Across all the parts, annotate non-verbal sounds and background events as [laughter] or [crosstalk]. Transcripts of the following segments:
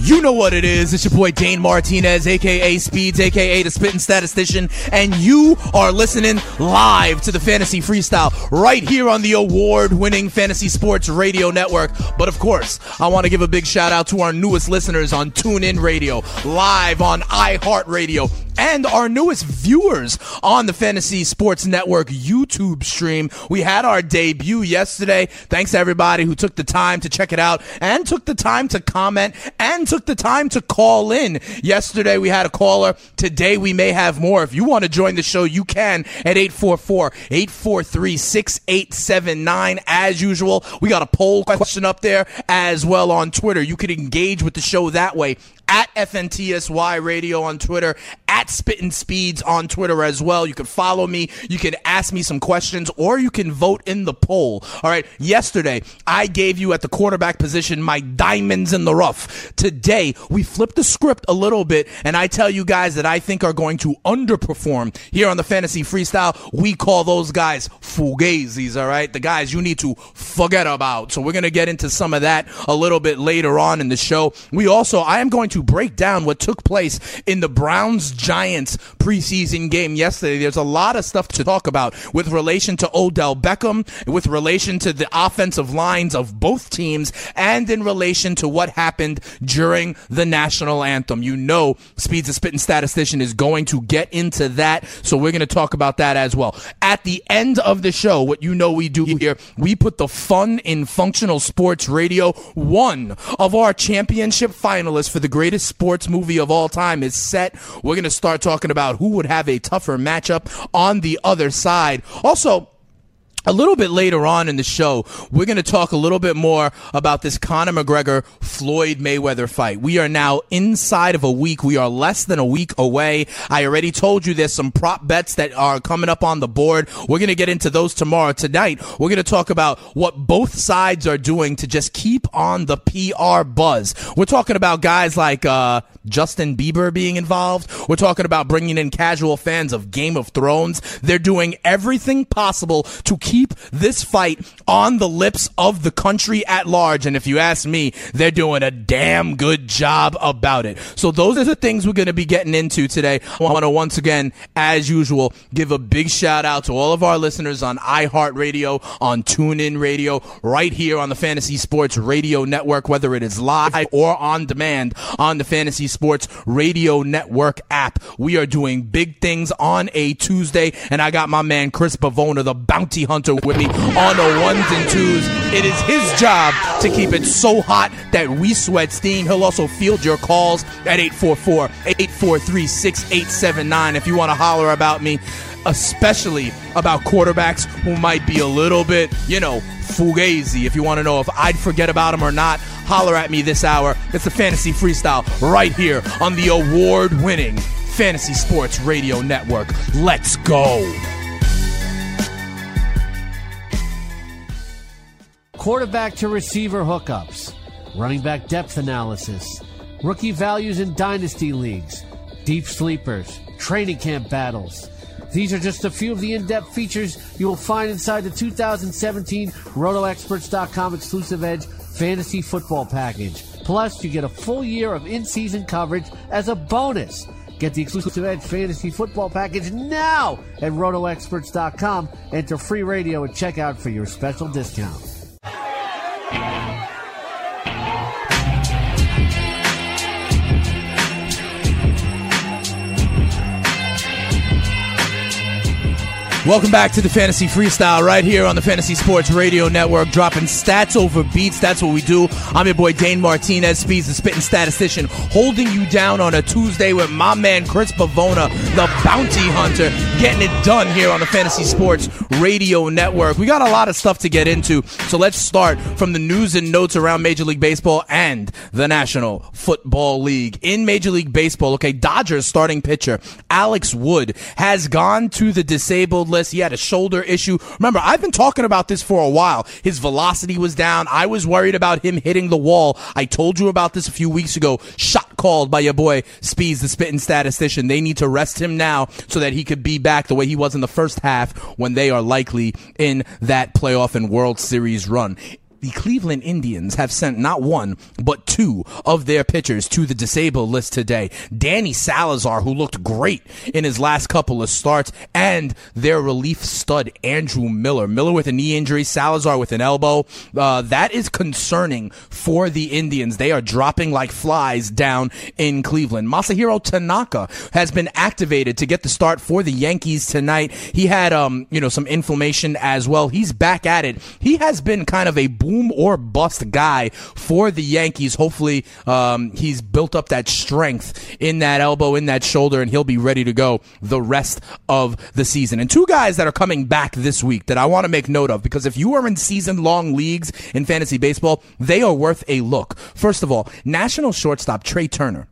You know what it is. It's your boy Dane Martinez, aka Speeds, aka the Spitting Statistician, and you are listening live to the Fantasy Freestyle right here on the award winning Fantasy Sports Radio Network. But of course, I want to give a big shout out to our newest listeners on TuneIn Radio, live on iHeartRadio, and our newest viewers on the Fantasy Sports Network YouTube stream. We had our debut yesterday. Thanks to everybody who took the time to check it out and took the time to comment and took the time to call in. Yesterday we had a caller. Today we may have more. If you want to join the show, you can at 844-843-6879. As usual, we got a poll question up there as well on Twitter. You can engage with the show that way at FNTSY Radio on Twitter, at Spittin' Speeds on Twitter as well. You can follow me, you can ask me some questions, or you can vote in the poll. All right, yesterday I gave you at the quarterback position my diamonds in the rough. Today we flipped the script a little bit, and I tell you guys that I think are going to underperform here on the Fantasy Freestyle. We call those guys fugazis, all right? The guys you need to forget about. So we're going to get into some of that a little bit later on in the show. We also, I am going to break down what took place in the Browns Giants preseason game yesterday. There's a lot of stuff to talk about with relation to Odell Beckham, with relation to the offensive lines of both teams, and in relation to what happened during the national anthem. You know, Speeds a Spitting Statistician is going to get into that, so we're going to talk about that as well. At the end of the show, what you know we do here, we put the fun in functional sports radio. One of our championship finalists for the greatest sports movie of all time is set. We're going to start talking about who would have a tougher matchup on the other side. Also, a little bit later on in the show, we're going to talk a little bit more about this Conor McGregor Floyd Mayweather fight. We are now inside of a week. We are less than a week away. I already told you there's some prop bets that are coming up on the board. We're going to get into those tomorrow. Tonight, we're going to talk about what both sides are doing to just keep on the PR buzz. We're talking about guys like uh, Justin Bieber being involved. We're talking about bringing in casual fans of Game of Thrones. They're doing everything possible to keep this fight on the lips of the country at large. And if you ask me, they're doing a damn good job about it. So those are the things we're going to be getting into today. I want to once again, as usual, give a big shout out to all of our listeners on iHeartRadio, on TuneIn Radio, right here on the Fantasy Sports Radio Network, whether it is live or on demand on the Fantasy Sports Radio Network app. We are doing big things on a Tuesday, and I got my man Chris Bavona, the bounty hunter, with me on the ones and twos. It is his job to keep it so hot that we sweat steam. He'll also field your calls at 844-843-6879 if you want to holler about me, especially about quarterbacks who might be a little bit, you know, fugazi. If you want to know if I'd forget about him or not, holler at me this hour. It's the Fantasy Freestyle right here on the award-winning Fantasy Sports Radio Network. Let's go. Quarterback to receiver hookups, running back depth analysis, rookie values in dynasty leagues, deep sleepers, training camp battles. These are just a few of the in-depth features you will find inside the 2017 RotoExperts.com exclusive Edge Fantasy Football Package. Plus, you get a full year of in-season coverage as a bonus. Get the exclusive Edge Fantasy Football Package now at RotoExperts.com. Enter free radio at checkout for your special discount. Welcome back to the Fantasy Freestyle right here on the Fantasy Sports Radio Network, dropping stats over beats. That's what we do. I'm your boy Dane Martinez, Speeds, the spitting statistician, holding you down on a Tuesday with my man Chris Pavona, the bounty hunter, getting it done here on the Fantasy Sports Radio Network. We got a lot of stuff to get into, so let's start from the news and notes around Major League Baseball and the National Football League. In Major League Baseball, okay, Dodgers starting pitcher Alex Wood has gone to the disabled list. He had a shoulder issue. Remember, I've been talking about this for a while. His velocity was down. I was worried about him hitting the wall. I told you about this a few weeks ago. Shot called by your boy Speeds, the spitting statistician. They need to rest him now so that he could be back the way he was in the first half when they are likely in that playoff and World Series run the Cleveland Indians have sent not one, but two of their pitchers to the disabled list today. Danny Salazar, who looked great in his last couple of starts, and their relief stud, Andrew Miller. Miller with a knee injury, Salazar with an elbow. Uh, that is concerning for the Indians. They are dropping like flies down in Cleveland. Masahiro Tanaka has been activated to get the start for the Yankees tonight. He had, um, you know, some inflammation as well. He's back at it. He has been kind of a boom or bust guy for the Yankees. Hopefully, um, he's built up that strength in that elbow, in that shoulder, and he'll be ready to go the rest of the season. And two guys that are coming back this week that I want to make note of because if you are in season long leagues in fantasy baseball, they are worth a look. First of all, national shortstop Trea Turner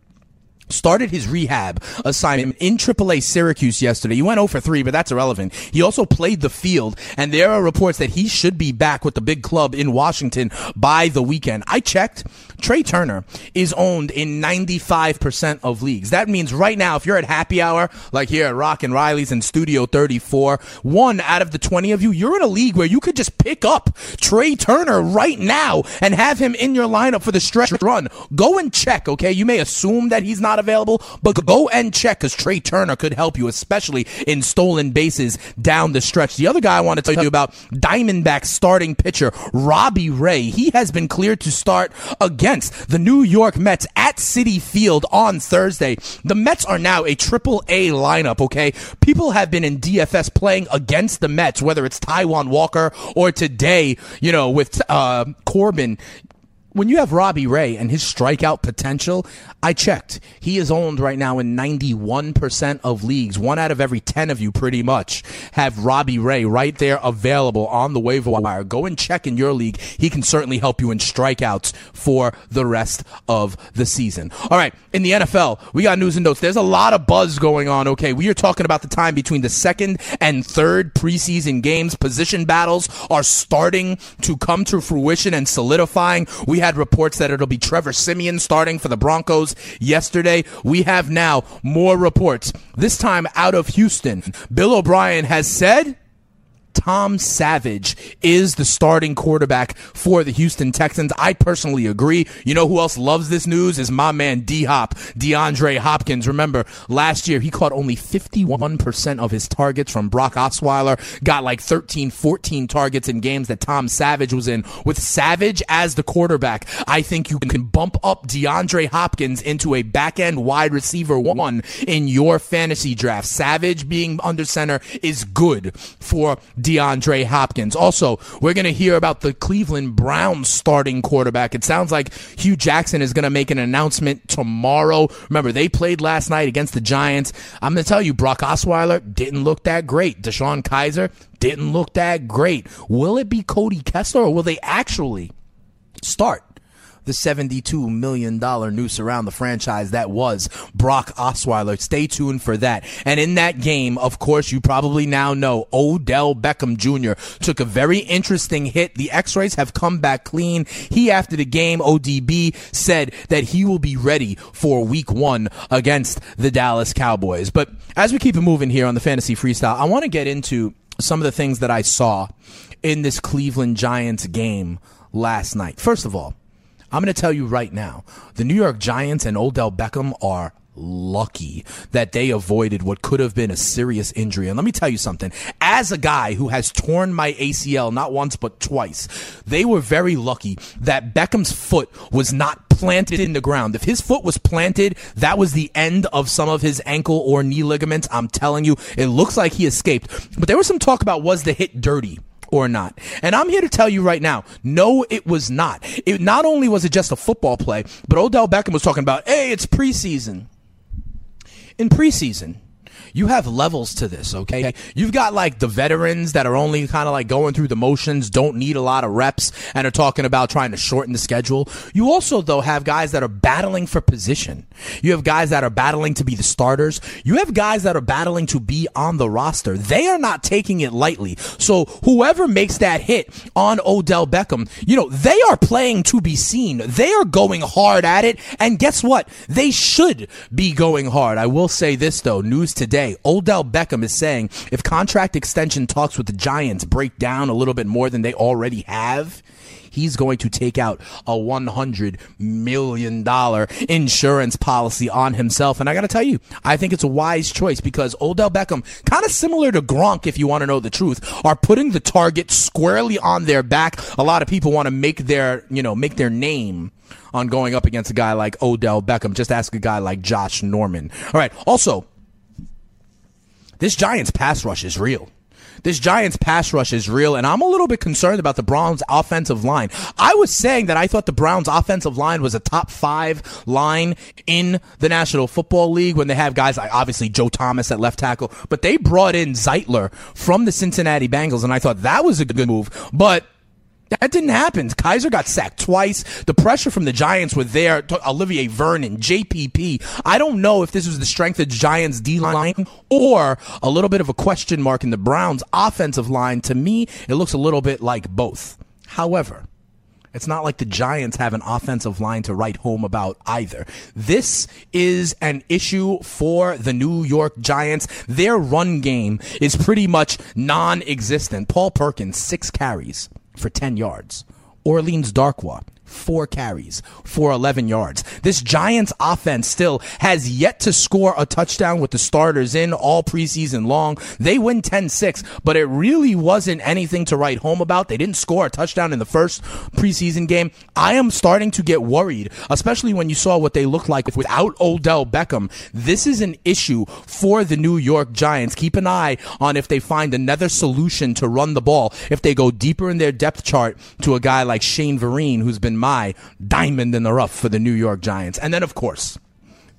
started his rehab assignment in AAA Syracuse yesterday. He went 0 for 3, but that's irrelevant. He also played the field, and there are reports that he should be back with the big club in Washington by the weekend. I checked. Trea Turner is owned in 95% of leagues. That means right now, if you're at happy hour, like here at Rock and Riley's in Studio 34, one out of the 20 of you, you're in a league where you could just pick up Trea Turner right now and have him in your lineup for the stretch run. Go and check, okay? You may assume that he's not available, but go and check because Trea Turner could help you, especially in stolen bases down the stretch. The other guy I want to tell you about, Diamondback starting pitcher Robbie Ray. He has been cleared to start against the New York Mets at Citi Field on Thursday. The Mets are now a triple A lineup, okay? People have been in DFS playing against the Mets, whether it's Taijuan Walker or today, you know, with uh, Corbin when you have Robbie Ray and his strikeout potential, I checked. He is owned right now in 91% of leagues. One out of every 10 of you pretty much have Robbie Ray right there available on the waiver wire. Go and check in your league. He can certainly help you in strikeouts for the rest of the season. All right. In the NFL, we got news and notes. There's a lot of buzz going on. Okay. We are talking about the time between the second and third preseason games. Position battles are starting to come to fruition and solidifying. We had reports that it'll be Trevor Siemian starting for the Broncos yesterday. We have now more reports, this time out of Houston. Bill O'Brien has said Tom Savage is the starting quarterback for the Houston Texans. I personally agree. You know who else loves this news is my man D Hop, DeAndre Hopkins. Remember, last year he caught only 51% of his targets from Brock Osweiler, got like 13, 14 targets in games that Tom Savage was in. With Savage as the quarterback, I think you can bump up DeAndre Hopkins into a back end wide receiver one in your fantasy draft. Savage being under center is good for DeAndre Hopkins. Also, we're going to hear about the Cleveland Browns starting quarterback. It sounds like Hue Jackson is going to make an announcement tomorrow. Remember, they played last night against the Giants. I'm going to tell you, Brock Osweiler didn't look that great. DeShone Kizer didn't look that great. Will it be Cody Kessler or will they actually start the $72 million noose around the franchise that was Brock Osweiler. Stay tuned for that. And in that game, of course, you probably now know Odell Beckham Jr. took a very interesting hit. The x-rays have come back clean. He, after the game, ODB said that he will be ready for week one against the Dallas Cowboys. But as we keep it moving here on the fantasy freestyle, I want to get into some of the things that I saw in this Cleveland Giants game last night. First of all, I'm going to tell you right now, the New York Giants and Odell Beckham are lucky that they avoided what could have been a serious injury. And let me tell you something. As a guy who has torn my ACL not once but twice, they were very lucky that Beckham's foot was not planted in the ground. If his foot was planted, that was the end of some of his ankle or knee ligaments. I'm telling you, it looks like he escaped. But there was some talk about was the hit dirty? Or not. And I'm here to tell you right now, no, it was not. It not only was it just a football play, but Odell Beckham was talking about, hey, it's preseason. In preseason, you have levels to this, okay? You've got like the veterans that are only kind of like going through the motions, don't need a lot of reps, and are talking about trying to shorten the schedule. You also, though, have guys that are battling for position. You have guys that are battling to be the starters. You have guys that are battling to be on the roster. They are not taking it lightly. So whoever makes that hit on Odell Beckham, you know, they are playing to be seen. They are going hard at it. And guess what? They should be going hard. I will say this, though. News today today. Odell Beckham is saying if contract extension talks with the Giants break down a little bit more than they already have, he's going to take out a $100 million insurance policy on himself. And I got to tell you, I think it's a wise choice because Odell Beckham, kind of similar to Gronk, if you want to know the truth, are putting the target squarely on their back. A lot of people want to make their, you know, make their name on going up against a guy like Odell Beckham. Just ask a guy like Josh Norman. All right. Also, this Giants pass rush is real. This Giants pass rush is real, and I'm a little bit concerned about the Browns offensive line. I was saying that I thought the Browns offensive line was a top five line in the National Football League when they have guys like obviously Joe Thomas at left tackle, but they brought in Zeitler from the Cincinnati Bengals, and I thought that was a good move. But that didn't happen. Kizer got sacked twice. The pressure from the Giants were there. Olivier Vernon, JPP. I don't know if this was the strength of Giants D line or a little bit of a question mark in the Browns offensive line. To me, it looks a little bit like both. However, it's not like the Giants have an offensive line to write home about either. This is an issue for the New York Giants. Their run game is pretty much non existent. Paul Perkins, six carries for 10 yards. Orleans Darkwa, four carries for 11 yards. This Giants offense still has yet to score a touchdown with the starters in all preseason long. They win 10-6, but it really wasn't anything to write home about. They didn't score a touchdown in the first preseason game. I am starting to get worried, especially when you saw what they looked like without Odell Beckham. This is an issue for the New York Giants. Keep an eye on if they find another solution to run the ball. If they go deeper in their depth chart to a guy like Shane Vereen, who's been my diamond in the rough for the New York Giants. And then, of course,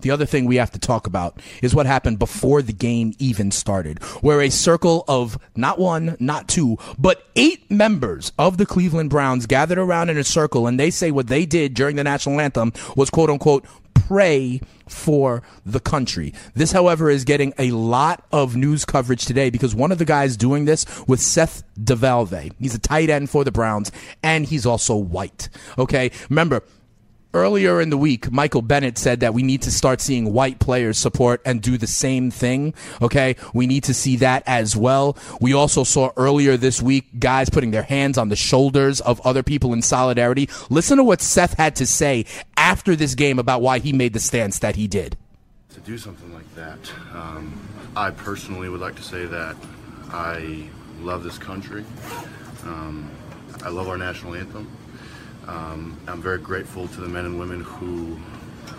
the other thing we have to talk about is what happened before the game even started, where a circle of not one, not two, but eight members of the Cleveland Browns gathered around in a circle and they say what they did during the national anthem was quote unquote pray for the country. This, however, is getting a lot of news coverage today because one of the guys doing this was Seth DeValve. He's a tight end for the Browns and he's also white. Okay. Remember, earlier in the week, Michael Bennett said that we need to start seeing white players support and do the same thing. Okay. We need to see that as well. We also saw earlier this week guys putting their hands on the shoulders of other people in solidarity. Listen to what Seth had to say after this game about why he made the stance that he did. To do something like that, um, I personally would like to say that I love this country. Um, I love our national anthem. Um, I'm very grateful to the men and women who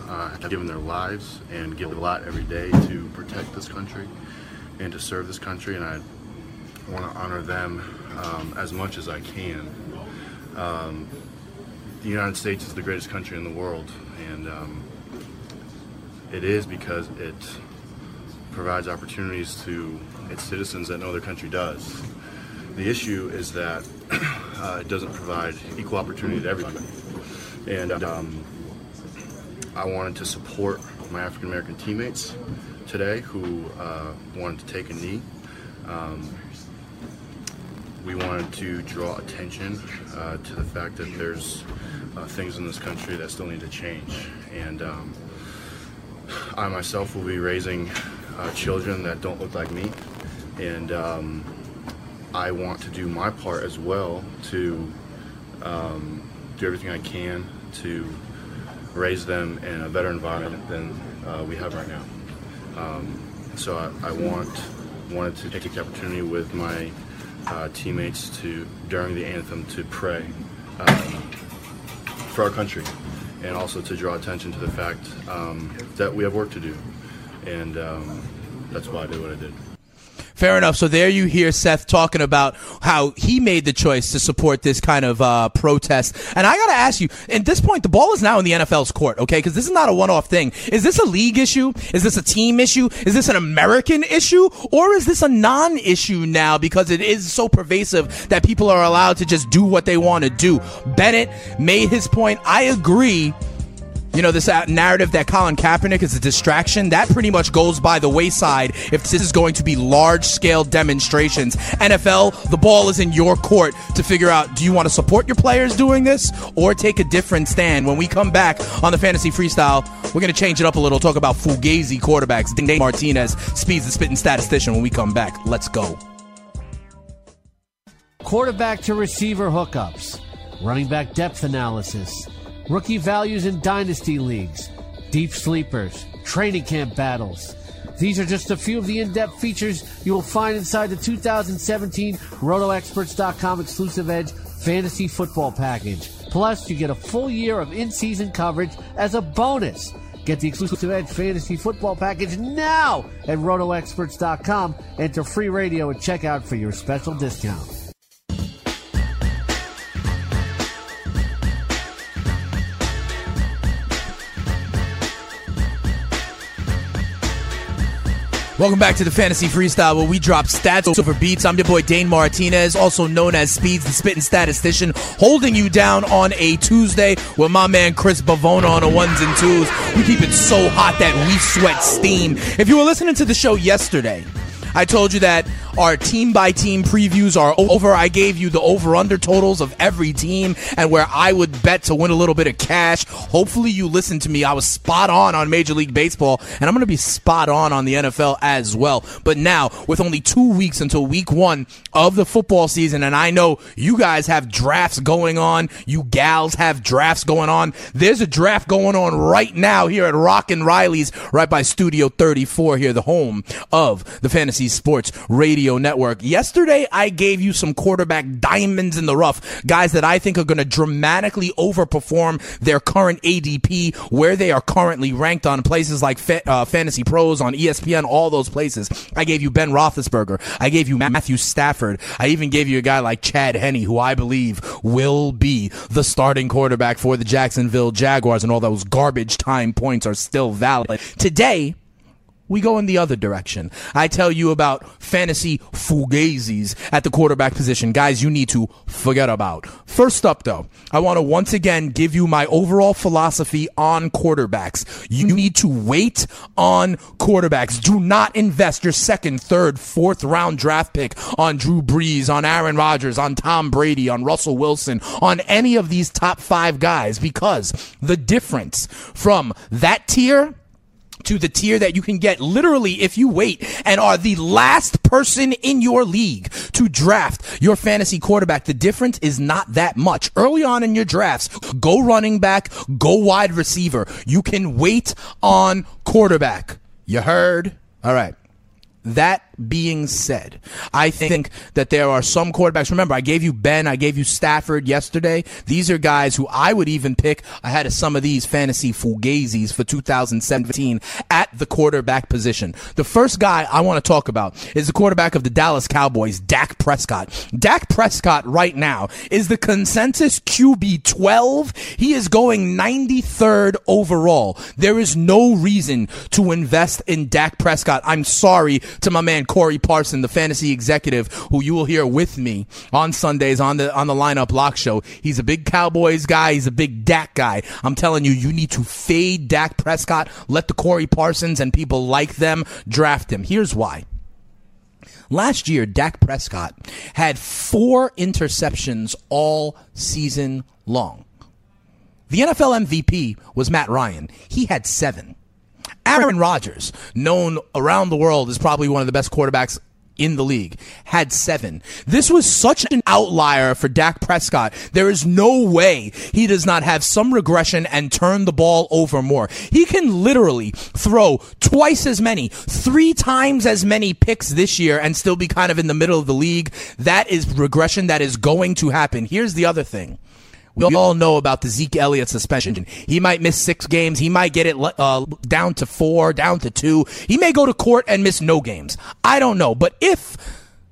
uh, have given their lives and give a lot every day to protect this country and to serve this country, and I want to honor them um, as much as I can. Um, the United States is the greatest country in the world, and um, it is because it provides opportunities to its citizens that no other country does. The issue is that [coughs] uh, it doesn't provide equal opportunity to everybody. And um, I wanted to support my African American teammates today who uh, wanted to take a knee. Um, we wanted to draw attention uh, to the fact that there's uh, things in this country that still need to change. And um, I myself will be raising uh, children that don't look like me. And um, I want to do my part as well to um, do everything I can to raise them in a better environment than uh, we have right now. Um, so I, I, want wanted to take the opportunity with my uh, teammates to during the anthem to pray um, for our country and also to draw attention to the fact um, that we have work to do and um, that's why I did what I did. Fair enough. So there you hear Seth talking about how he made the choice to support this kind of uh, protest. And I got to ask you, at this point, the ball is now in the NFL's court, okay? Because this is not a one-off thing. Is this a league issue? Is this a team issue? Is this an American issue? Or is this a non-issue now because it is so pervasive that people are allowed to just do what they want to do? Bennett made his point. I agree you know, this uh, narrative that Colin Kaepernick is a distraction, that pretty much goes by the wayside if this is going to be large scale demonstrations. NFL, the ball is in your court to figure out do you want to support your players doing this or take a different stand? When we come back on the Fantasy Freestyle, we're going to change it up a little, talk about Fugazi quarterbacks. Dane Martinez speeds the spitting statistician when we come back. Let's go. Quarterback to receiver hookups, running back depth analysis rookie values in dynasty leagues, deep sleepers, training camp battles. These are just a few of the in depth features you will find inside the 2017 RotoExperts.com exclusive Edge Fantasy Football Package. Plus, you get a full year of in season coverage as a bonus. Get the exclusive Edge Fantasy Football Package now at RotoExperts.com. Enter free radio at checkout for your special discount. Welcome back to the Fantasy Freestyle, where we drop stats over beats. I'm your boy Dane Martinez, also known as Speeds, the spitting statistician, holding you down on a Tuesday with my man Chris Bavona on the ones and twos. We keep it so hot that we sweat steam. If you were listening to the show yesterday, I told you that our team by team previews are over. I gave you the over under totals of every team and where I would bet to win a little bit of cash. Hopefully, you listened to me. I was spot on on Major League Baseball, and I'm going to be spot on on the NFL as well. But now, with only two weeks until week one of the football season, and I know you guys have drafts going on, you gals have drafts going on. There's a draft going on right now here at Rock and Riley's, right by Studio 34 here, the home of the Fantasy Sports Radio Radio Network. Yesterday, I gave you some quarterback diamonds in the rough, guys that I think are going to dramatically overperform their current ADP, where they are currently ranked on places like uh, Fantasy Pros, on ESPN, all those places. I gave you Ben Roethlisberger. I gave you Matthew Stafford. I even gave you a guy like Chad Henne, who I believe will be the starting quarterback for the Jacksonville Jaguars, and all those garbage time points are still valid. Today, we go in the other direction. I tell you about fantasy fugazis at the quarterback position, guys you need to forget about. First up, though, I want to once again give you my overall philosophy on quarterbacks. You mm-hmm. need to wait on quarterbacks. Do not invest your second, third, fourth round draft pick on Drew Brees, on Aaron Rodgers, on Tom Brady, on Russell Wilson, on any of these top five guys because the difference from that tier to the tier that you can get literally if you wait and are the last person in your league to draft your fantasy quarterback. The difference is not that much. Early on in your drafts, go running back, go wide receiver. You can wait on quarterback. You heard? All right. That being said, I think that there are some quarterbacks. Remember, I gave you Ben, I gave you Stafford yesterday. These are guys who I would even pick ahead of some of these fantasy fugazis for 2017 at the quarterback position. The first guy I want to talk about is the quarterback of the Dallas Cowboys, Dak Prescott. Dak Prescott right now is the consensus QB 12. He is going 93rd overall. There is no reason to invest in Dak Prescott. I'm sorry to my man Corey Parson, the fantasy executive, who you will hear with me on Sundays on the on the lineup lock show. He's a big Cowboys guy. He's a big Dak guy. I'm telling you, you need to fade Dak Prescott. Let the Corey Parsons and people like them draft him. Here's why. Last year, Dak Prescott had four interceptions all season long. The NFL MVP was Matt Ryan. He had seven. Aaron Rodgers, known around the world as probably one of the best quarterbacks in the league had seven. This was such an outlier for Dak Prescott. There is no way he does not have some regression and turn the ball over more. He can literally throw twice as many, three times as many picks this year and still be kind of in the middle of the league. That is regression that is going to happen. Here's the other thing. We all know about the Zeke Elliott suspension. He might miss six games. He might get it uh, down to four, down to two. He may go to court and miss no games. I don't know. But if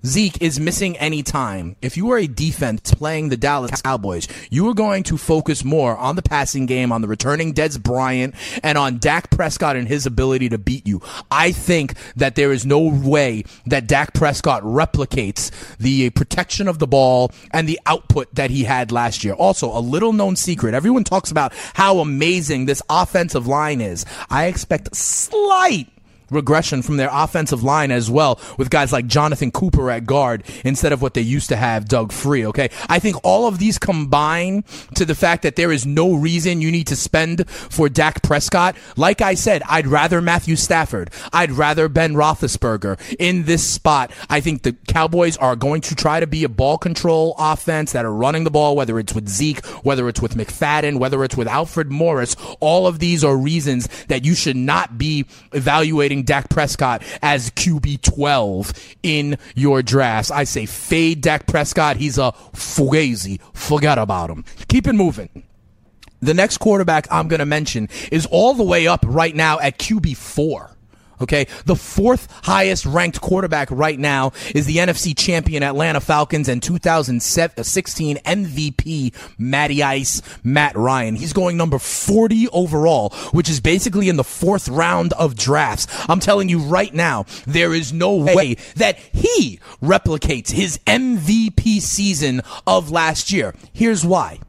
Zeke is missing any time, if you are a defense playing the Dallas Cowboys, you are going to focus more on the passing game, on the returning Dez Bryant, and on Dak Prescott and his ability to beat you. I think that there is no way that Dak Prescott replicates the protection of the ball and the output that he had last year. Also, a little known secret. Everyone talks about how amazing this offensive line is. I expect slight regression from their offensive line as well with guys like Jonathan Cooper at guard instead of what they used to have Doug Free, okay? I think all of these combine to the fact that there is no reason you need to spend for Dak Prescott. Like I said, I'd rather Matthew Stafford. I'd rather Ben Roethlisberger in this spot. I think the Cowboys are going to try to be a ball control offense that are running the ball, whether it's with Zeke, whether it's with McFadden, whether it's with Alfred Morris. All of these are reasons that you should not be evaluating Dak Prescott as QB 12 in your drafts. I say fade Dak Prescott. He's a fugazi. Forget about him. Keep it moving. The next quarterback I'm going to mention is all the way up right now at QB 4. Okay. The fourth highest ranked quarterback right now is the NFC champion Atlanta Falcons and 2016 MVP Matty Ice, Matt Ryan. He's going number 40 overall, which is basically in the fourth round of drafts. I'm telling you right now, there is no way that he replicates his MVP season of last year. Here's why.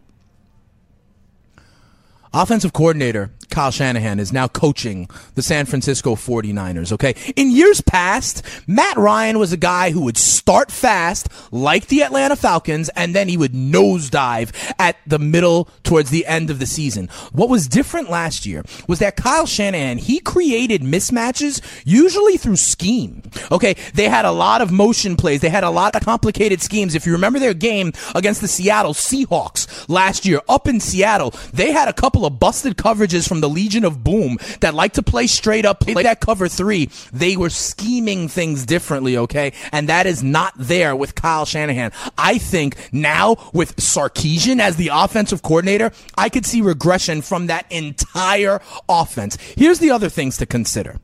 Offensive coordinator Kyle Shanahan is now coaching the San Francisco 49ers, okay? In years past, Matt Ryan was a guy who would start fast, like the Atlanta Falcons, and then he would nosedive at the middle towards the end of the season. What was different last year was that Kyle Shanahan, he created mismatches, usually through scheme, okay? They had a lot of motion plays. They had a lot of complicated schemes. If you remember their game against the Seattle Seahawks last year, up in Seattle, they had a couple of busted coverages from the Legion of Boom that like to play straight up, play that cover three. They were scheming things differently, okay? And that is not there with Kyle Shanahan. I think now with Sarkisian as the offensive coordinator, I could see regression from that entire offense. Here's the other things to consider.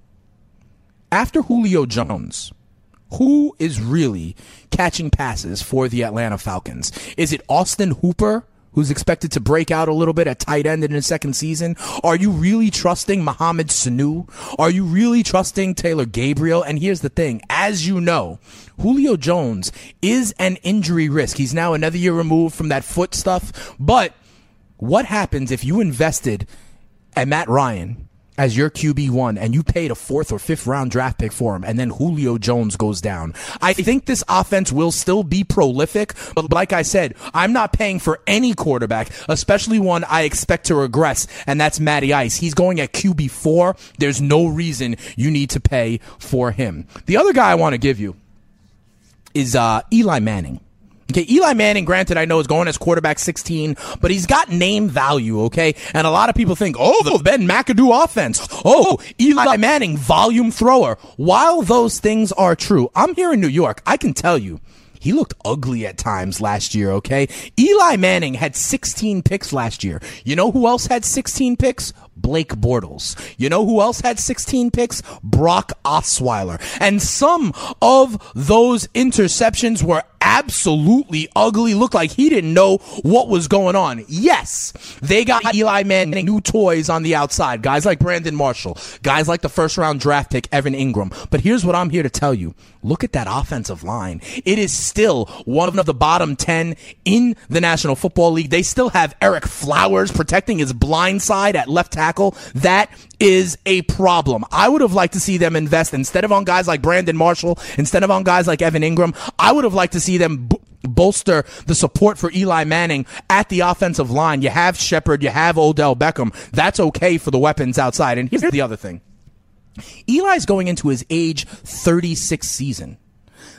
After Julio Jones, who is really catching passes for the Atlanta Falcons? Is it Austin Hooper? Who's expected to break out a little bit at tight end in his second season? Are you really trusting Mohamed Sanu? Are you really trusting Taylor Gabriel? And here's the thing, as you know, Julio Jones is an injury risk. He's now another year removed from that foot stuff. But what happens if you invested at Matt Ryan as your QB1 and you paid a fourth or fifth round draft pick for him and then Julio Jones goes down. I think this offense will still be prolific, but like I said, I'm not paying for any quarterback, especially one I expect to regress, and that's Matty Ice. He's going at QB4. There's no reason you need to pay for him. The other guy I want to give you is uh, Eli Manning. Okay, Eli Manning, granted, I know is going as quarterback 16, but he's got name value, okay? And a lot of people think, oh, the Ben McAdoo offense. Oh, Eli Manning, volume thrower. While those things are true, I'm here in New York. I can tell you, he looked ugly at times last year, okay? Eli Manning had 16 picks last year. You know who else had 16 picks? Blake Bortles. You know who else had 16 picks? Brock Osweiler. And some of those interceptions were absolutely ugly. Looked like he didn't know what was going on. Yes, they got Eli Manning new toys on the outside. Guys like Brandon Marshall, guys like the first round draft pick Evan Engram. But here's what I'm here to tell you. Look at that offensive line. It is still one of the bottom 10 in the National Football League. They still have Ereck Flowers protecting his blind side at left tackle. That is a problem. I would have liked to see them invest instead of on guys like Brandon Marshall, instead of on guys like Evan Engram. I would have liked to see them b- bolster the support for Eli Manning at the offensive line. You have Shepard, you have Odell Beckham. That's okay for the weapons outside. And here's the other thing. Eli's going into his age 36 season.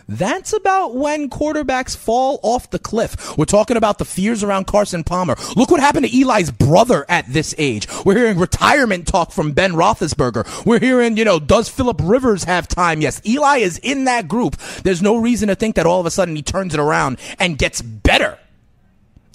That's about when quarterbacks fall off the cliff. We're talking about the fears around Carson Palmer. Look what happened to Eli's brother at this age. We're hearing retirement talk from Ben Roethlisberger. We're hearing, you know, does Philip Rivers have time? Yes, Eli is in that group. There's no reason to think that all of a sudden he turns it around and gets better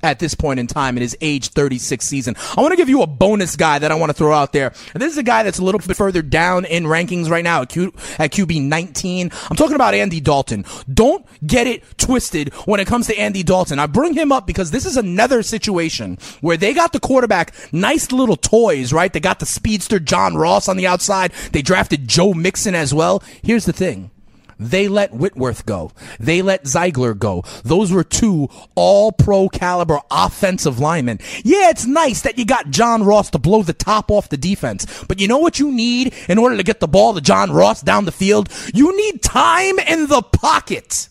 at this point in time in his age 36 season. I want to give you a bonus guy that I want to throw out there. This is a guy that's a little bit further down in rankings right now at, Q, at QB 19. I'm talking about Andy Dalton. Don't get it twisted when it comes to Andy Dalton. I bring him up because this is another situation where they got the quarterback nice little toys, right? They got the speedster John Ross on the outside. They drafted Joe Mixon as well. Here's the thing. They let Whitworth go. They let Zeigler go. Those were two all pro caliber offensive linemen. Yeah, it's nice that you got John Ross to blow the top off the defense. But you know what you need in order to get the ball to John Ross down the field? You need time in the pocket.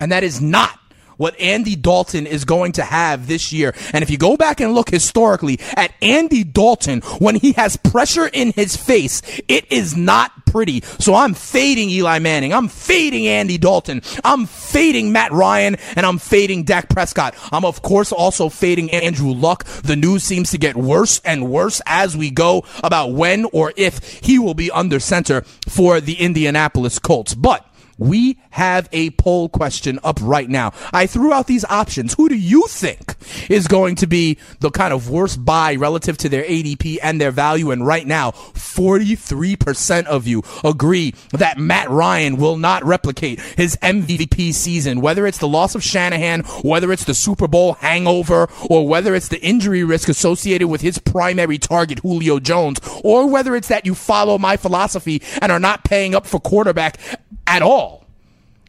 And that is not what Andy Dalton is going to have this year. And if you go back and look historically at Andy Dalton when he has pressure in his face, it is not pretty. So I'm fading Eli Manning. I'm fading Andy Dalton. I'm fading Matt Ryan and I'm fading Dak Prescott. I'm of course also fading Andrew Luck. The news seems to get worse and worse as we go about when or if he will be under center for the Indianapolis Colts. But we have a poll question up right now. I threw out these options. Who do you think is going to be the kind of worst buy relative to their ADP and their value? And right now, 43% of you agree that Matt Ryan will not replicate his MVP season, whether it's the loss of Shanahan, whether it's the Super Bowl hangover, or whether it's the injury risk associated with his primary target, Julio Jones, or whether it's that you follow my philosophy and are not paying up for quarterback at all.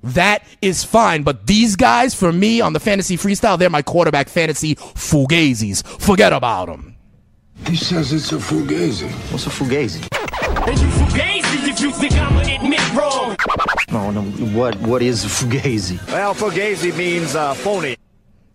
That is fine. But these guys, for me, on the fantasy freestyle, they're my quarterback fantasy fugazis. Forget about them. He says it's a fugazi. What's a fugazi? And you fugazi if you think I'ma admit wrong. No, no. What what is a fugazi? Well, fugazi means uh, phony.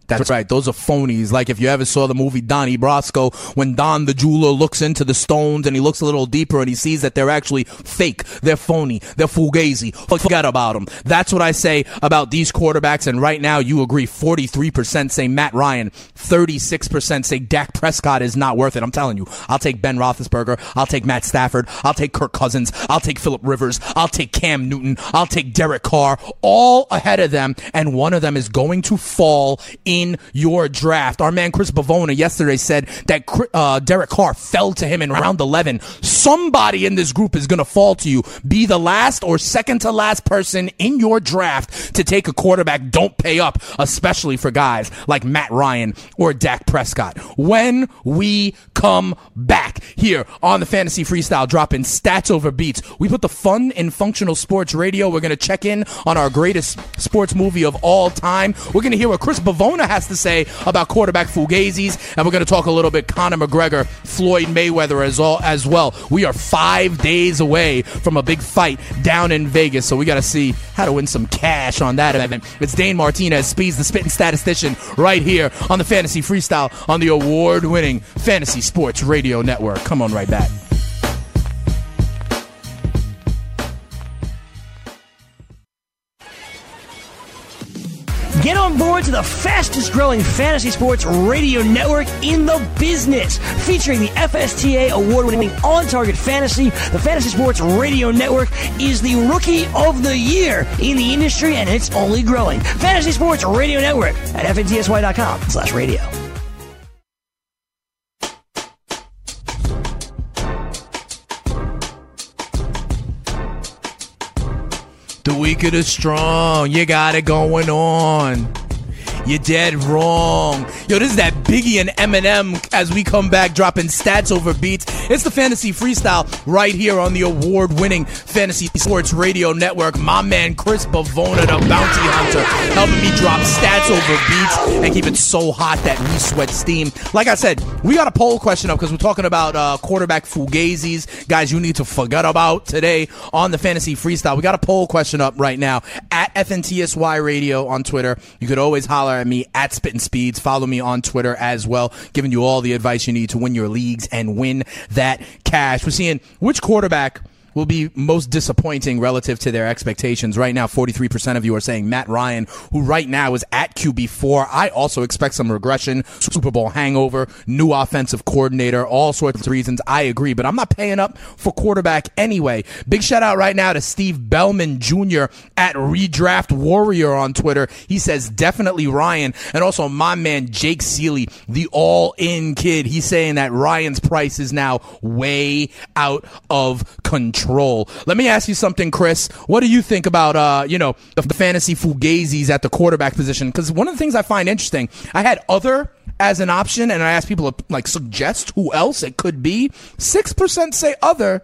That's right. Those are phonies. Like if you ever saw the movie Donnie Brasco, when Don the jeweler looks into the stones and he looks a little deeper and he sees that they're actually fake. They're phony. They're fugazi. Forget about them. That's what I say about these quarterbacks. And right now you agree 43% say Matt Ryan, 36% say Dak Prescott is not worth it. I'm telling you, I'll take Ben Roethlisberger. I'll take Matt Stafford. I'll take Kirk Cousins. I'll take Philip Rivers. I'll take Cam Newton. I'll take Derek Carr all ahead of them. And one of them is going to fall in in your draft. Our man Chris Bavona yesterday said that uh, Derek Carr fell to him in round 11. Somebody in this group is going to fall to you. Be the last or second to last person in your draft to take a quarterback. Don't pay up, especially for guys like Matt Ryan or Dak Prescott. When we come back here on the Fantasy Freestyle, dropping stats over beats, we put the fun in functional sports radio. We're going to check in on our greatest sports movie of all time. We're going to hear what Chris Bavona has to say about quarterback Fugazis, and we're going to talk a little bit Conor McGregor, Floyd Mayweather as, all, as well. We are five days away from a big fight down in Vegas, so we got to see how to win some cash on that event. It's Dane Martinez, Speeds the Spitting Statistician, right here on the Fantasy Freestyle on the award winning Fantasy Sports Radio Network. Come on right back. Get on board to the fastest growing fantasy sports radio network in the business. Featuring the FSTA award winning on target fantasy, the Fantasy Sports Radio Network is the rookie of the year in the industry and it's only growing. Fantasy Sports Radio Network at FNTSY.com slash radio. Weak of strong. You got it going on. You're dead wrong. Yo, this is that Biggie and Eminem as we come back dropping stats over beats. It's the Fantasy Freestyle right here on the award winning Fantasy Sports Radio Network. My man Chris Bavona, the bounty hunter, helping me drop stats over beats and keep it so hot that we sweat steam. Like I said, we got a poll question up because we're talking about uh, quarterback fugazis, guys you need to forget about today on the Fantasy Freestyle. We got a poll question up right now at FNTSY Radio on Twitter. You could always holler at me at Spittin' Speeds. Follow me on Twitter as well, giving you all the advice you need to win your leagues and win that cash. We're seeing which quarterback will be most disappointing relative to their expectations. Right now, 43% of you are saying Matt Ryan, who right now is at QB4. I also expect some regression, Super Bowl hangover, new offensive coordinator, all sorts of reasons. I agree, but I'm not paying up for quarterback anyway. Big shout out right now to Steve Bellman Jr. at Redraft Warrior on Twitter. He says definitely Ryan, and also my man Jake Seeley, the all in kid. He's saying that Ryan's price is now way out of control. Let me ask you something, Chris. What do you think about, uh, you know, the, the fantasy fugazis at the quarterback position? Because one of the things I find interesting, I had other as an option, and I asked people to like suggest who else it could be. Six percent say other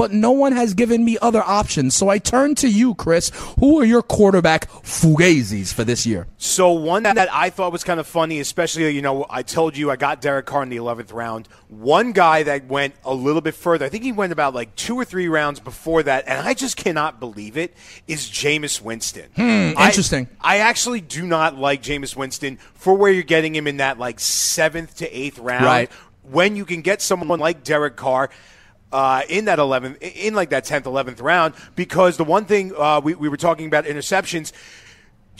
but no one has given me other options. So I turn to you, Chris. Who are your quarterback fugazis for this year? So one that I thought was kind of funny, especially you know I told you I got Derek Carr in the eleventh round. One guy that went a little bit further, I think he went about like two or three rounds before that, and I just cannot believe it. Is Jameis Winston? Hmm, interesting. I, I actually do not like Jameis Winston for where you're getting him in that like seventh to eighth round. Right. When you can get someone like Derek Carr uh, in that 11th, in like that 10th, 11th round, because the one thing uh, we, we were talking about interceptions.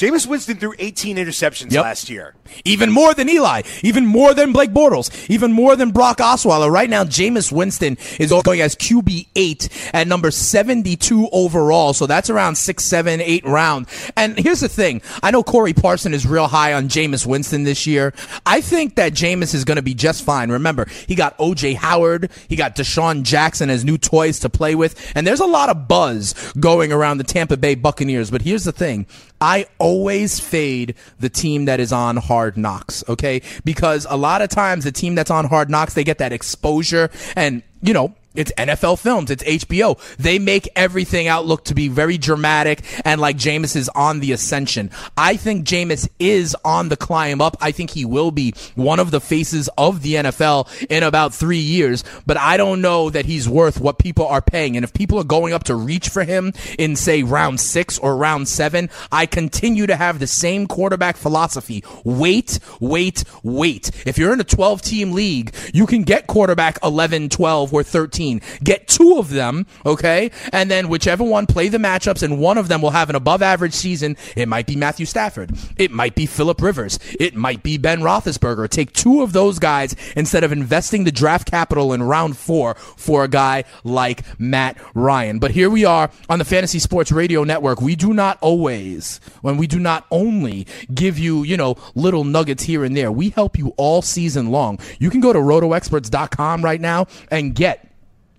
Jameis Winston threw 18 interceptions Yep. last year. Even more than Eli, even more than Blake Bortles, even more than Brock Osweiler. Right now, Jameis Winston is going as QB eight at number seventy-two overall. So that's around six, seven, eight round. And here's the thing: I know Corey Parson is real high on Jameis Winston this year. I think that Jameis is going to be just fine. Remember, he got OJ Howard, he got DeSean Jackson as new toys to play with, and there's a lot of buzz going around the Tampa Bay Buccaneers. But here's the thing: I always fade the team that is on hard knocks, okay? Because a lot of times the team that's on hard knocks, they get that exposure and, you know, it's NFL films. It's HBO. They make everything out look to be very dramatic and like Jameis is on the ascension. I think Jameis is on the climb up. I think he will be one of the faces of the NFL in about three years, but I don't know that he's worth what people are paying. And if people are going up to reach for him in say round six or round seven, I continue to have the same quarterback philosophy. Wait, wait, wait. If you're in a 12 team league, you can get quarterback 11, 12, or 13. Get two of them, okay? And then whichever one play the matchups and one of them will have an above average season. It might be Matthew Stafford. It might be Philip Rivers. It might be Ben Roethlisberger. Take two of those guys instead of investing the draft capital in round four for a guy like Matt Ryan. But here we are on the Fantasy Sports Radio Network. We do not always, when we do not only give you, you know, little nuggets here and there, we help you all season long. You can go to rotoexperts.com right now and get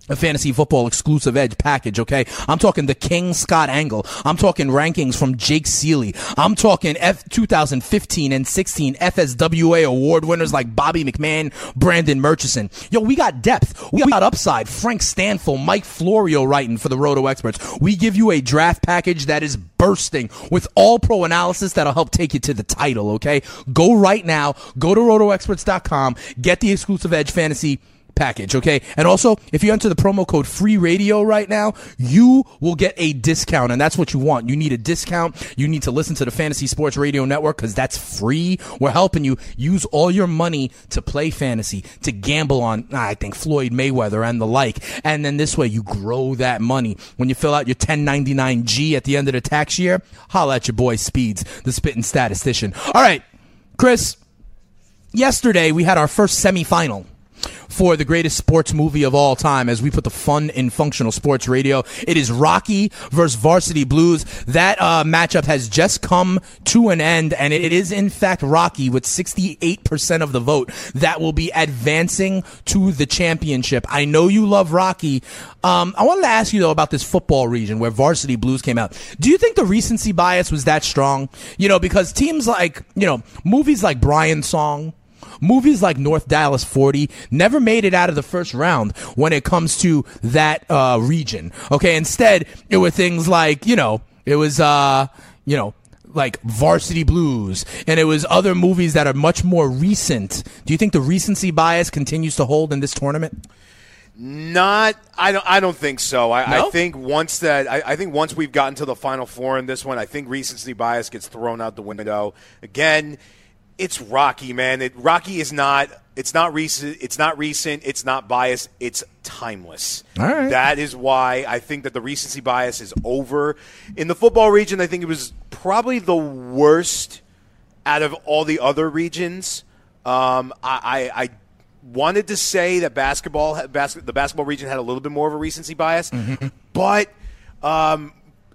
a fantasy football exclusive edge package, okay? I'm talking the King Scott angle. I'm talking rankings from Jake Ciely. I'm talking F 2015 and 16 FSWA award winners like Bobby McMahon, Brandon Murchison. Yo, we got depth. We got upside. Frank Stampfl, Mike Florio writing for the Roto Experts. We give you a draft package that is bursting with all pro analysis that'll help take you to the title, okay? Go right now. Go to rotoexperts.com. Get the exclusive edge fantasy package, okay? And also, if you enter the promo code free radio right now, you will get a discount, and that's what you want. You need a discount. You need to listen to the Fantasy Sports Radio Network because that's free. We're helping you use all your money to play fantasy, to gamble on, I think, Floyd Mayweather and the like. And then this way, you grow that money. When you fill out your 1099G at the end of the tax year, holla at your boy Speeds, the spitting statistician. All right, Chris, yesterday we had our first semifinal for the greatest sports movie of all time as we put the fun in functional sports radio. It is Rocky versus Varsity Blues. That uh, matchup has just come to an end, and it is in fact Rocky with 68% of the vote that will be advancing to the championship. I know you love Rocky. Um, I wanted to ask you though about this football region where Varsity Blues came out. Do you think the recency bias was that strong? You know, because teams like, you know, movies like Brian Song, movies like North Dallas 40 never made it out of the first round when it comes to that uh, region. Okay, instead it were things like you know it was uh you know like Varsity Blues, and it was other movies that are much more recent. Do you think the recency bias continues to hold in this tournament? Not, I don't. I don't think so. I, No? I think once that, I, I think once we've gotten to the final four in this one, I think recency bias gets thrown out the window. Again, it's Rocky, man. It, Rocky is not. It's not recent. It's not recent. It's not biased. It's timeless. All right. That is why I think that the recency bias is over. In the football region, I think it was probably the worst out of all the other regions. Um, I, I, I wanted to say that basketball, bas- the basketball region had a little bit more of a recency bias, but um,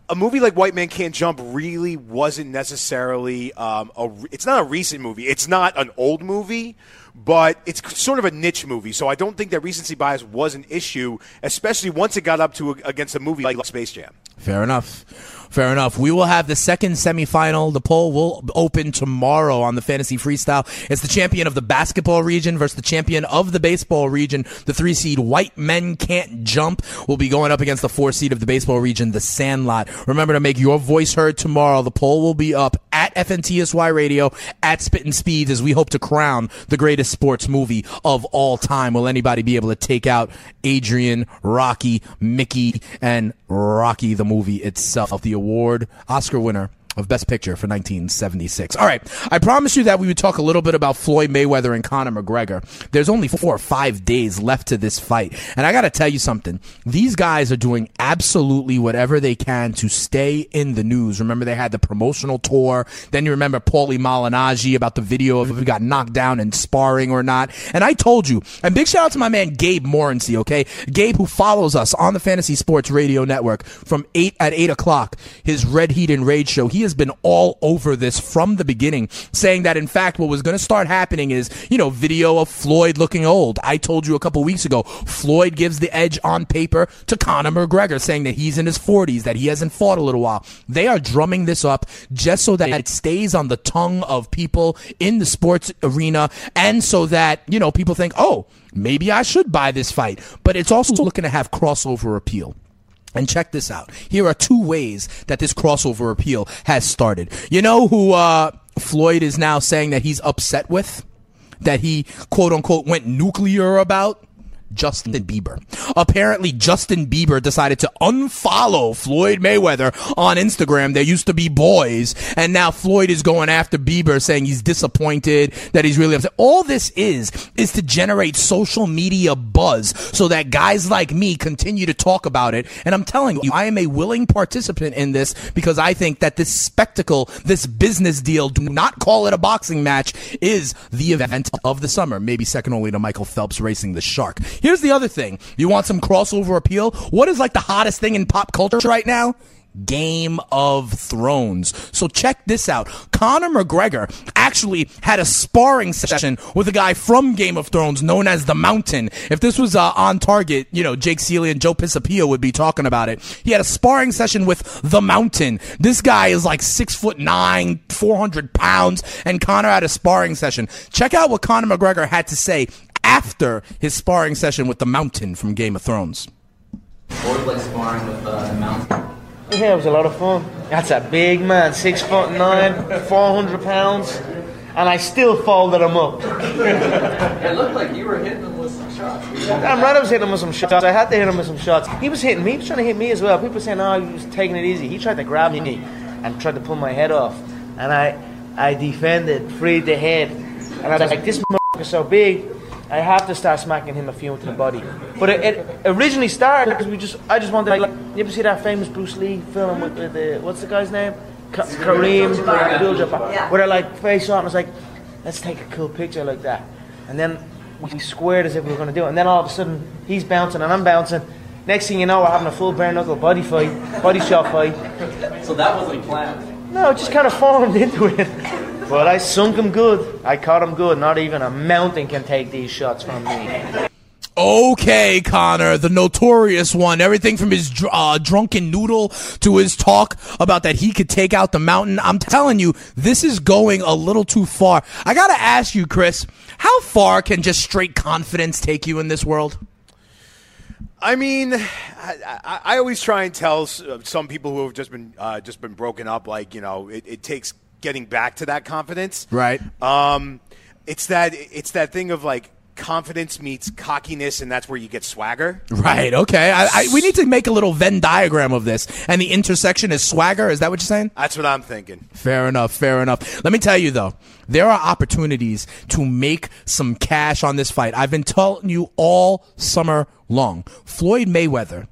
a movie like White Man Can't Jump really wasn't necessarily um, a. It's not a recent movie. It's not an old movie, but it's sort of a niche movie. So I don't think that recency bias was an issue, especially once it got up to against a movie like Space Jam. Fair enough. Fair enough. We will have the second semifinal. The poll will open tomorrow on the fantasy freestyle. It's the champion of the basketball region versus the champion of the baseball region. The three seed White Men Can't Jump will be going up against the four seed of the baseball region, the Sandlot. Remember to make your voice heard tomorrow. The poll will be up at FNTSY Radio at Spittin' Speeds as we hope to crown the greatest sports movie of all time. Will anybody be able to take out Adrian, Rocky, Mickey, and Rocky the movie itself? The award Oscar winner of Best Picture for 1976. All right, I promised you that we would talk a little bit about Floyd Mayweather and Conor McGregor. There's only four or five days left to this fight, and I got to tell you something. These guys are doing absolutely whatever they can to stay in the news. Remember, they had the promotional tour. Then you remember Paulie Malignaggi about the video of if he got knocked down in sparring or not. And I told you, and big shout out to my man Gabe Morency, okay? Gabe, who follows us on the Fantasy Sports Radio Network from eight at eight o'clock, his Red Heat and Rage show. He has been all over this from the beginning, saying that in fact what was going to start happening is, you know, video of Floyd looking old. I told you a couple weeks ago, Floyd gives the edge on paper to Conor McGregor, saying that he's in his 40s, that he hasn't fought a little while. They are drumming this up just so that it stays on the tongue of people in the sports arena, and so that, you know, people think, oh, maybe I should buy this fight. But it's also looking to have crossover appeal. And check this out. Here are two ways that this crossover appeal has started. You know who uh, Floyd is now saying that he's upset with? That he, quote unquote, went nuclear about? Justin Bieber. Apparently, Justin Bieber decided to unfollow Floyd Mayweather on Instagram. They used to be boys, and now Floyd is going after Bieber, saying he's disappointed, that he's really upset. All this is, is to generate social media buzz so that guys like me continue to talk about it. And I'm telling you, I am a willing participant in this because I think that this spectacle, this business deal, do not call it a boxing match, is the event of the summer. Maybe second only to Michael Phelps racing the shark. Here's the other thing. You want some crossover appeal? What is like the hottest thing in pop culture right now? Game of Thrones. So check this out. Conor McGregor actually had a sparring session with a guy from Game of Thrones known as The Mountain. If this was uh, on target, you know, Jake Ciely and Joe Pisapia would be talking about it. He had a sparring session with The Mountain. This guy is like six foot nine, 400 pounds, and Conor had a sparring session. Check out what Conor McGregor had to say after his sparring session with The Mountain from Game of Thrones. Or like sparring with uh, the mountain. Yeah, it was a lot of fun. That's a big man, six foot nine, 400 pounds, and I still folded him up. It looked like you were hitting him with some shots. Damn right I was hitting him with some shots. I had to hit him with some shots. He was hitting me, he was trying to hit me as well. People were saying, oh, he was taking it easy. He tried to grab me and tried to pull my head off. And I, I defended, freed the head. And I was like, this is so big, I have to start smacking him a few into the body. But it, it originally started because we just, I just wanted, like, you ever see that famous Bruce Lee film with, with the, what's the guy's name? Ka- Kareem Abdul-Jabbar. Where they like face on, I was like, let's take a cool picture like that. And then we squared as if we were going to do it. And then all of a sudden, he's bouncing and I'm bouncing. Next thing you know, we're having a full bare knuckle body fight, body shot fight. So that wasn't planned. No, it just kind of formed into it. [laughs] But I sunk him good. I caught him good. Not even a mountain can take these shots from me. Okay, Connor, the notorious one. Everything from his uh, drunken noodle to his talk about that he could take out the mountain. I'm telling you, this is going a little too far. I gotta ask you, Chris, how far can just straight confidence take you in this world? I mean, I, I, I always try and tell uh, some people who have just been uh, just been broken up, like you know, it, it takes getting back to that confidence. Right. Um, it's that it's that thing of like confidence meets cockiness, and that's where you get swagger. Right. Okay. I, I, we need to make a little Venn diagram of this, and the intersection is swagger. Is that what you're saying? That's what I'm thinking. Fair enough. Fair enough. Let me tell you though, there are opportunities to make some cash on this fight. I've been telling you all summer long. Floyd Mayweather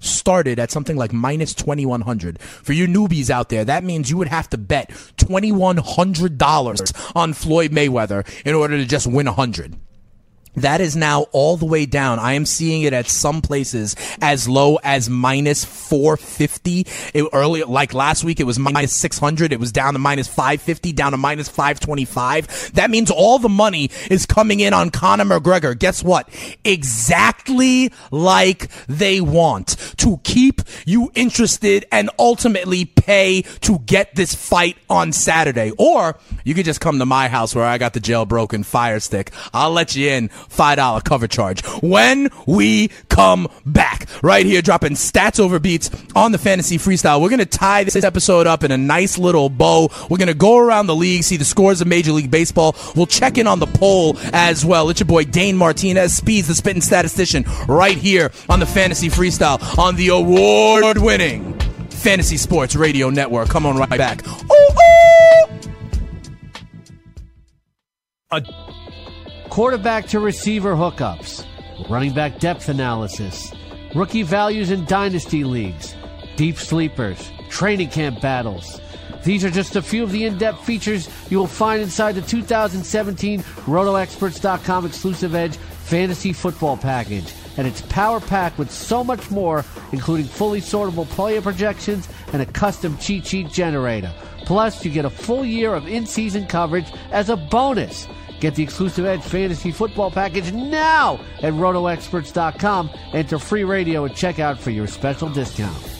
started at something like minus 2100 for you newbies out there that means you would have to bet $2100 on floyd mayweather in order to just win 100 that is now all the way down. I am seeing it at some places as low as minus 450. It earlier, like last week, it was minus 600. It was down to minus 550, down to minus 525. That means all the money is coming in on Conor McGregor. Guess what? Exactly like they want to keep you interested and ultimately pay to get this fight on Saturday. Or you could just come to my house where I got the jailbroken fire stick. I'll let you in $5 cover charge when we come back. Right here, dropping stats over beats on the fantasy freestyle. We're going to tie this episode up in a nice little bow. We're going to go around the league, see the scores of Major League Baseball. We'll check in on the poll as well. It's your boy Dane Martinez, Speeds the Spitting Statistician, right here on the fantasy freestyle on the award winning Fantasy Sports Radio Network. Come on right back. Ooh, ooh. Quarterback to receiver hookups, running back depth analysis, rookie values in dynasty leagues, deep sleepers, training camp battles. These are just a few of the in depth features you will find inside the 2017 RotoExperts.com exclusive Edge Fantasy Football Package. And it's power packed with so much more, including fully sortable player projections and a custom cheat sheet generator. Plus, you get a full year of in season coverage as a bonus. Get the exclusive Edge Fantasy Football Package now at RotoExperts.com. Enter free radio at checkout for your special discount.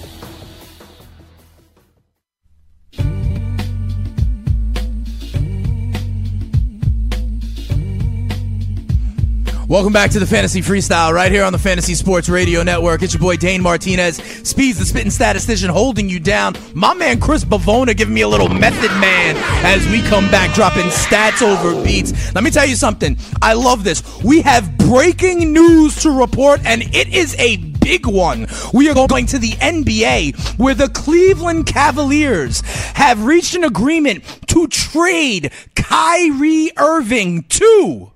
Welcome back to the Fantasy Freestyle right here on the Fantasy Sports Radio Network. It's your boy Dane Martinez, Speeds the Spitting Statistician, holding you down. My man Chris Bavona giving me a little method man as we come back, dropping stats over beats. Let me tell you something. I love this. We have breaking news to report, and it is a big one. We are going to the NBA where the Cleveland Cavaliers have reached an agreement to trade Kyrie Irving to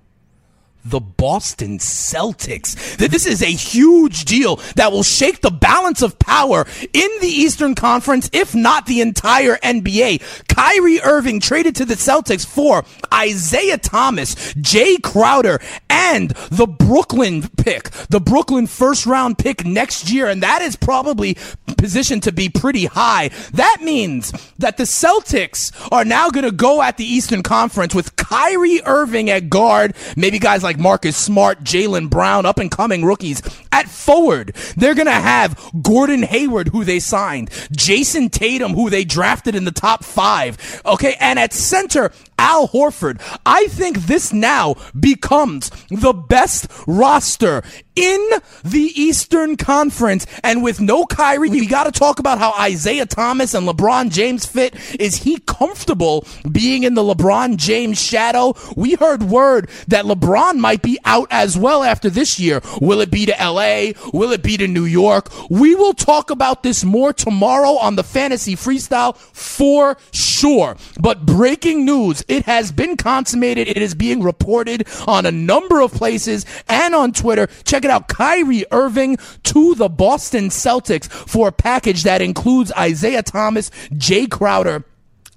the Boston Celtics. That this is a huge deal that will shake the balance of power in the Eastern Conference, if not the entire NBA. Kyrie Irving traded to the Celtics for Isaiah Thomas, Jae Crowder, and the Brooklyn pick, the Brooklyn first round pick next year. And that is probably positioned to be pretty high. That means that the Celtics are now going to go at the Eastern Conference with Kyrie Irving at guard, maybe guys like Marcus Smart, Jaylen Brown, up and coming rookies. At forward, they're going to have Gordon Hayward, who they signed, Jayson Tatum, who they drafted in the top five. Okay. And at center, Al Horford. I think this now becomes the best roster in the Eastern Conference. And with no Kyrie, we got to talk about how Isaiah Thomas and LeBron James fit. Is he comfortable being in the LeBron James shadow? We heard word that LeBron might be out as well after this year. Will it be to LA? Will it be to New York? We will talk about this more tomorrow on the Fantasy Freestyle for sure. But breaking news, it has been consummated. It is being reported on a number of places and on Twitter. Check it out. Kyrie Irving to the Boston Celtics for a package that includes Isaiah Thomas, Jae Crowder,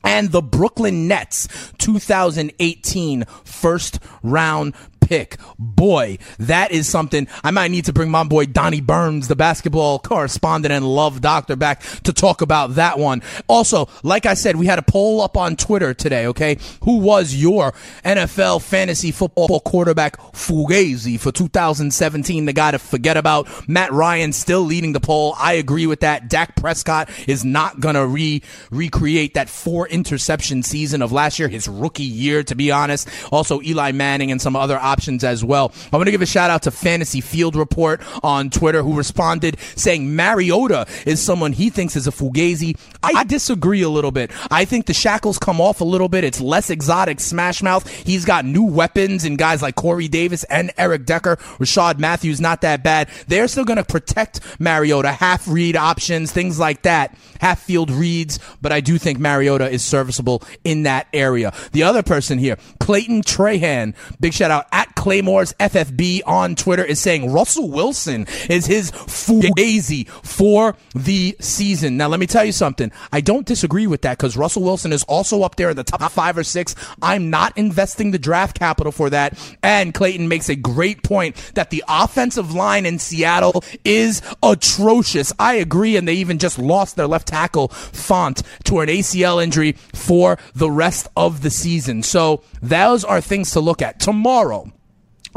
and the Brooklyn Nets 2018 first round pick. Boy, that is something I might need to bring my boy Donnie Burns, the basketball correspondent and love doctor, back to talk about that one. Also, like I said, we had a poll up on Twitter today, okay? Who was your NFL fantasy football quarterback Fugazi for 2017? The guy to forget about. Matt Ryan still leading the poll. I agree with that. Dak Prescott is not going to re recreate that four interception season of last year, his rookie year, to be honest. Also, Eli Manning and some other options options as well. I want to give a shout out to Fantasy Field Report on Twitter who responded saying Mariota is someone he thinks is a fugazi. I disagree a little bit. I think the shackles come off a little bit. It's less exotic smash mouth. He's got new weapons and guys like Corey Davis and Eric Decker. Rishard Matthews, not that bad. They're still going to protect Mariota, half read options, things like that, half field reads. But I do think Mariota is serviceable in that area. The other person here, Clayton Trahan, big shout out at Claymore's FFB on Twitter, is saying Russell Wilson is his fugazi for the season. Now, let me tell you something. I don't disagree with that because Russell Wilson is also up there in the top five or six. I'm not investing the draft capital for that. And Clayton makes a great point that the offensive line in Seattle is atrocious. I agree. And they even just lost their left tackle, Fant, to an ACL injury for the rest of the season. So those are things to look at. Tomorrow,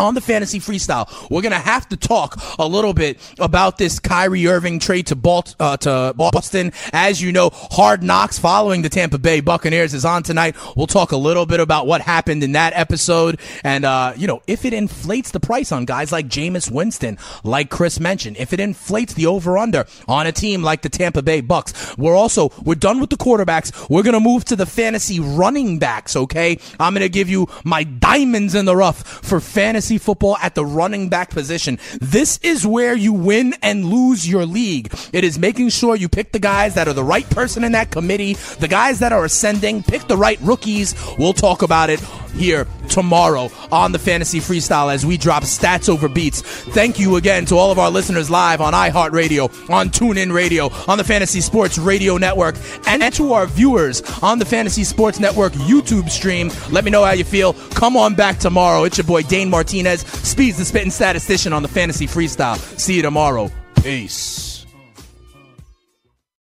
on the fantasy freestyle, we're gonna have to talk a little bit about this Kyrie Irving trade to, Balt- uh, to Boston. As you know, Hard Knocks following the Tampa Bay Buccaneers is on tonight. We'll talk a little bit about what happened in that episode, and uh, you know if it inflates the price on guys like Jameis Winston, like Chris mentioned, if it inflates the over under on a team like the Tampa Bay Bucks. We're also we're done with the quarterbacks. We're gonna move to the fantasy running backs. Okay, I'm gonna give you my diamonds in the rough for fantasy football at the running back position. This is where you win and lose your league. It is making sure you pick the guys that are the right person in that committee, the guys that are ascending, pick the right rookies. We'll talk about it here tomorrow on the Fantasy Freestyle as we drop stats over beats. Thank you again to all of our listeners live on iHeartRadio, on TuneIn Radio, on the Fantasy Sports Radio Network, and to our viewers on the Fantasy Sports Network YouTube stream. Let me know how you feel. Come on back tomorrow. It's your boy Dane Martinez, Speeds the Spitting Statistician on the Fantasy Freestyle. See you tomorrow. Peace.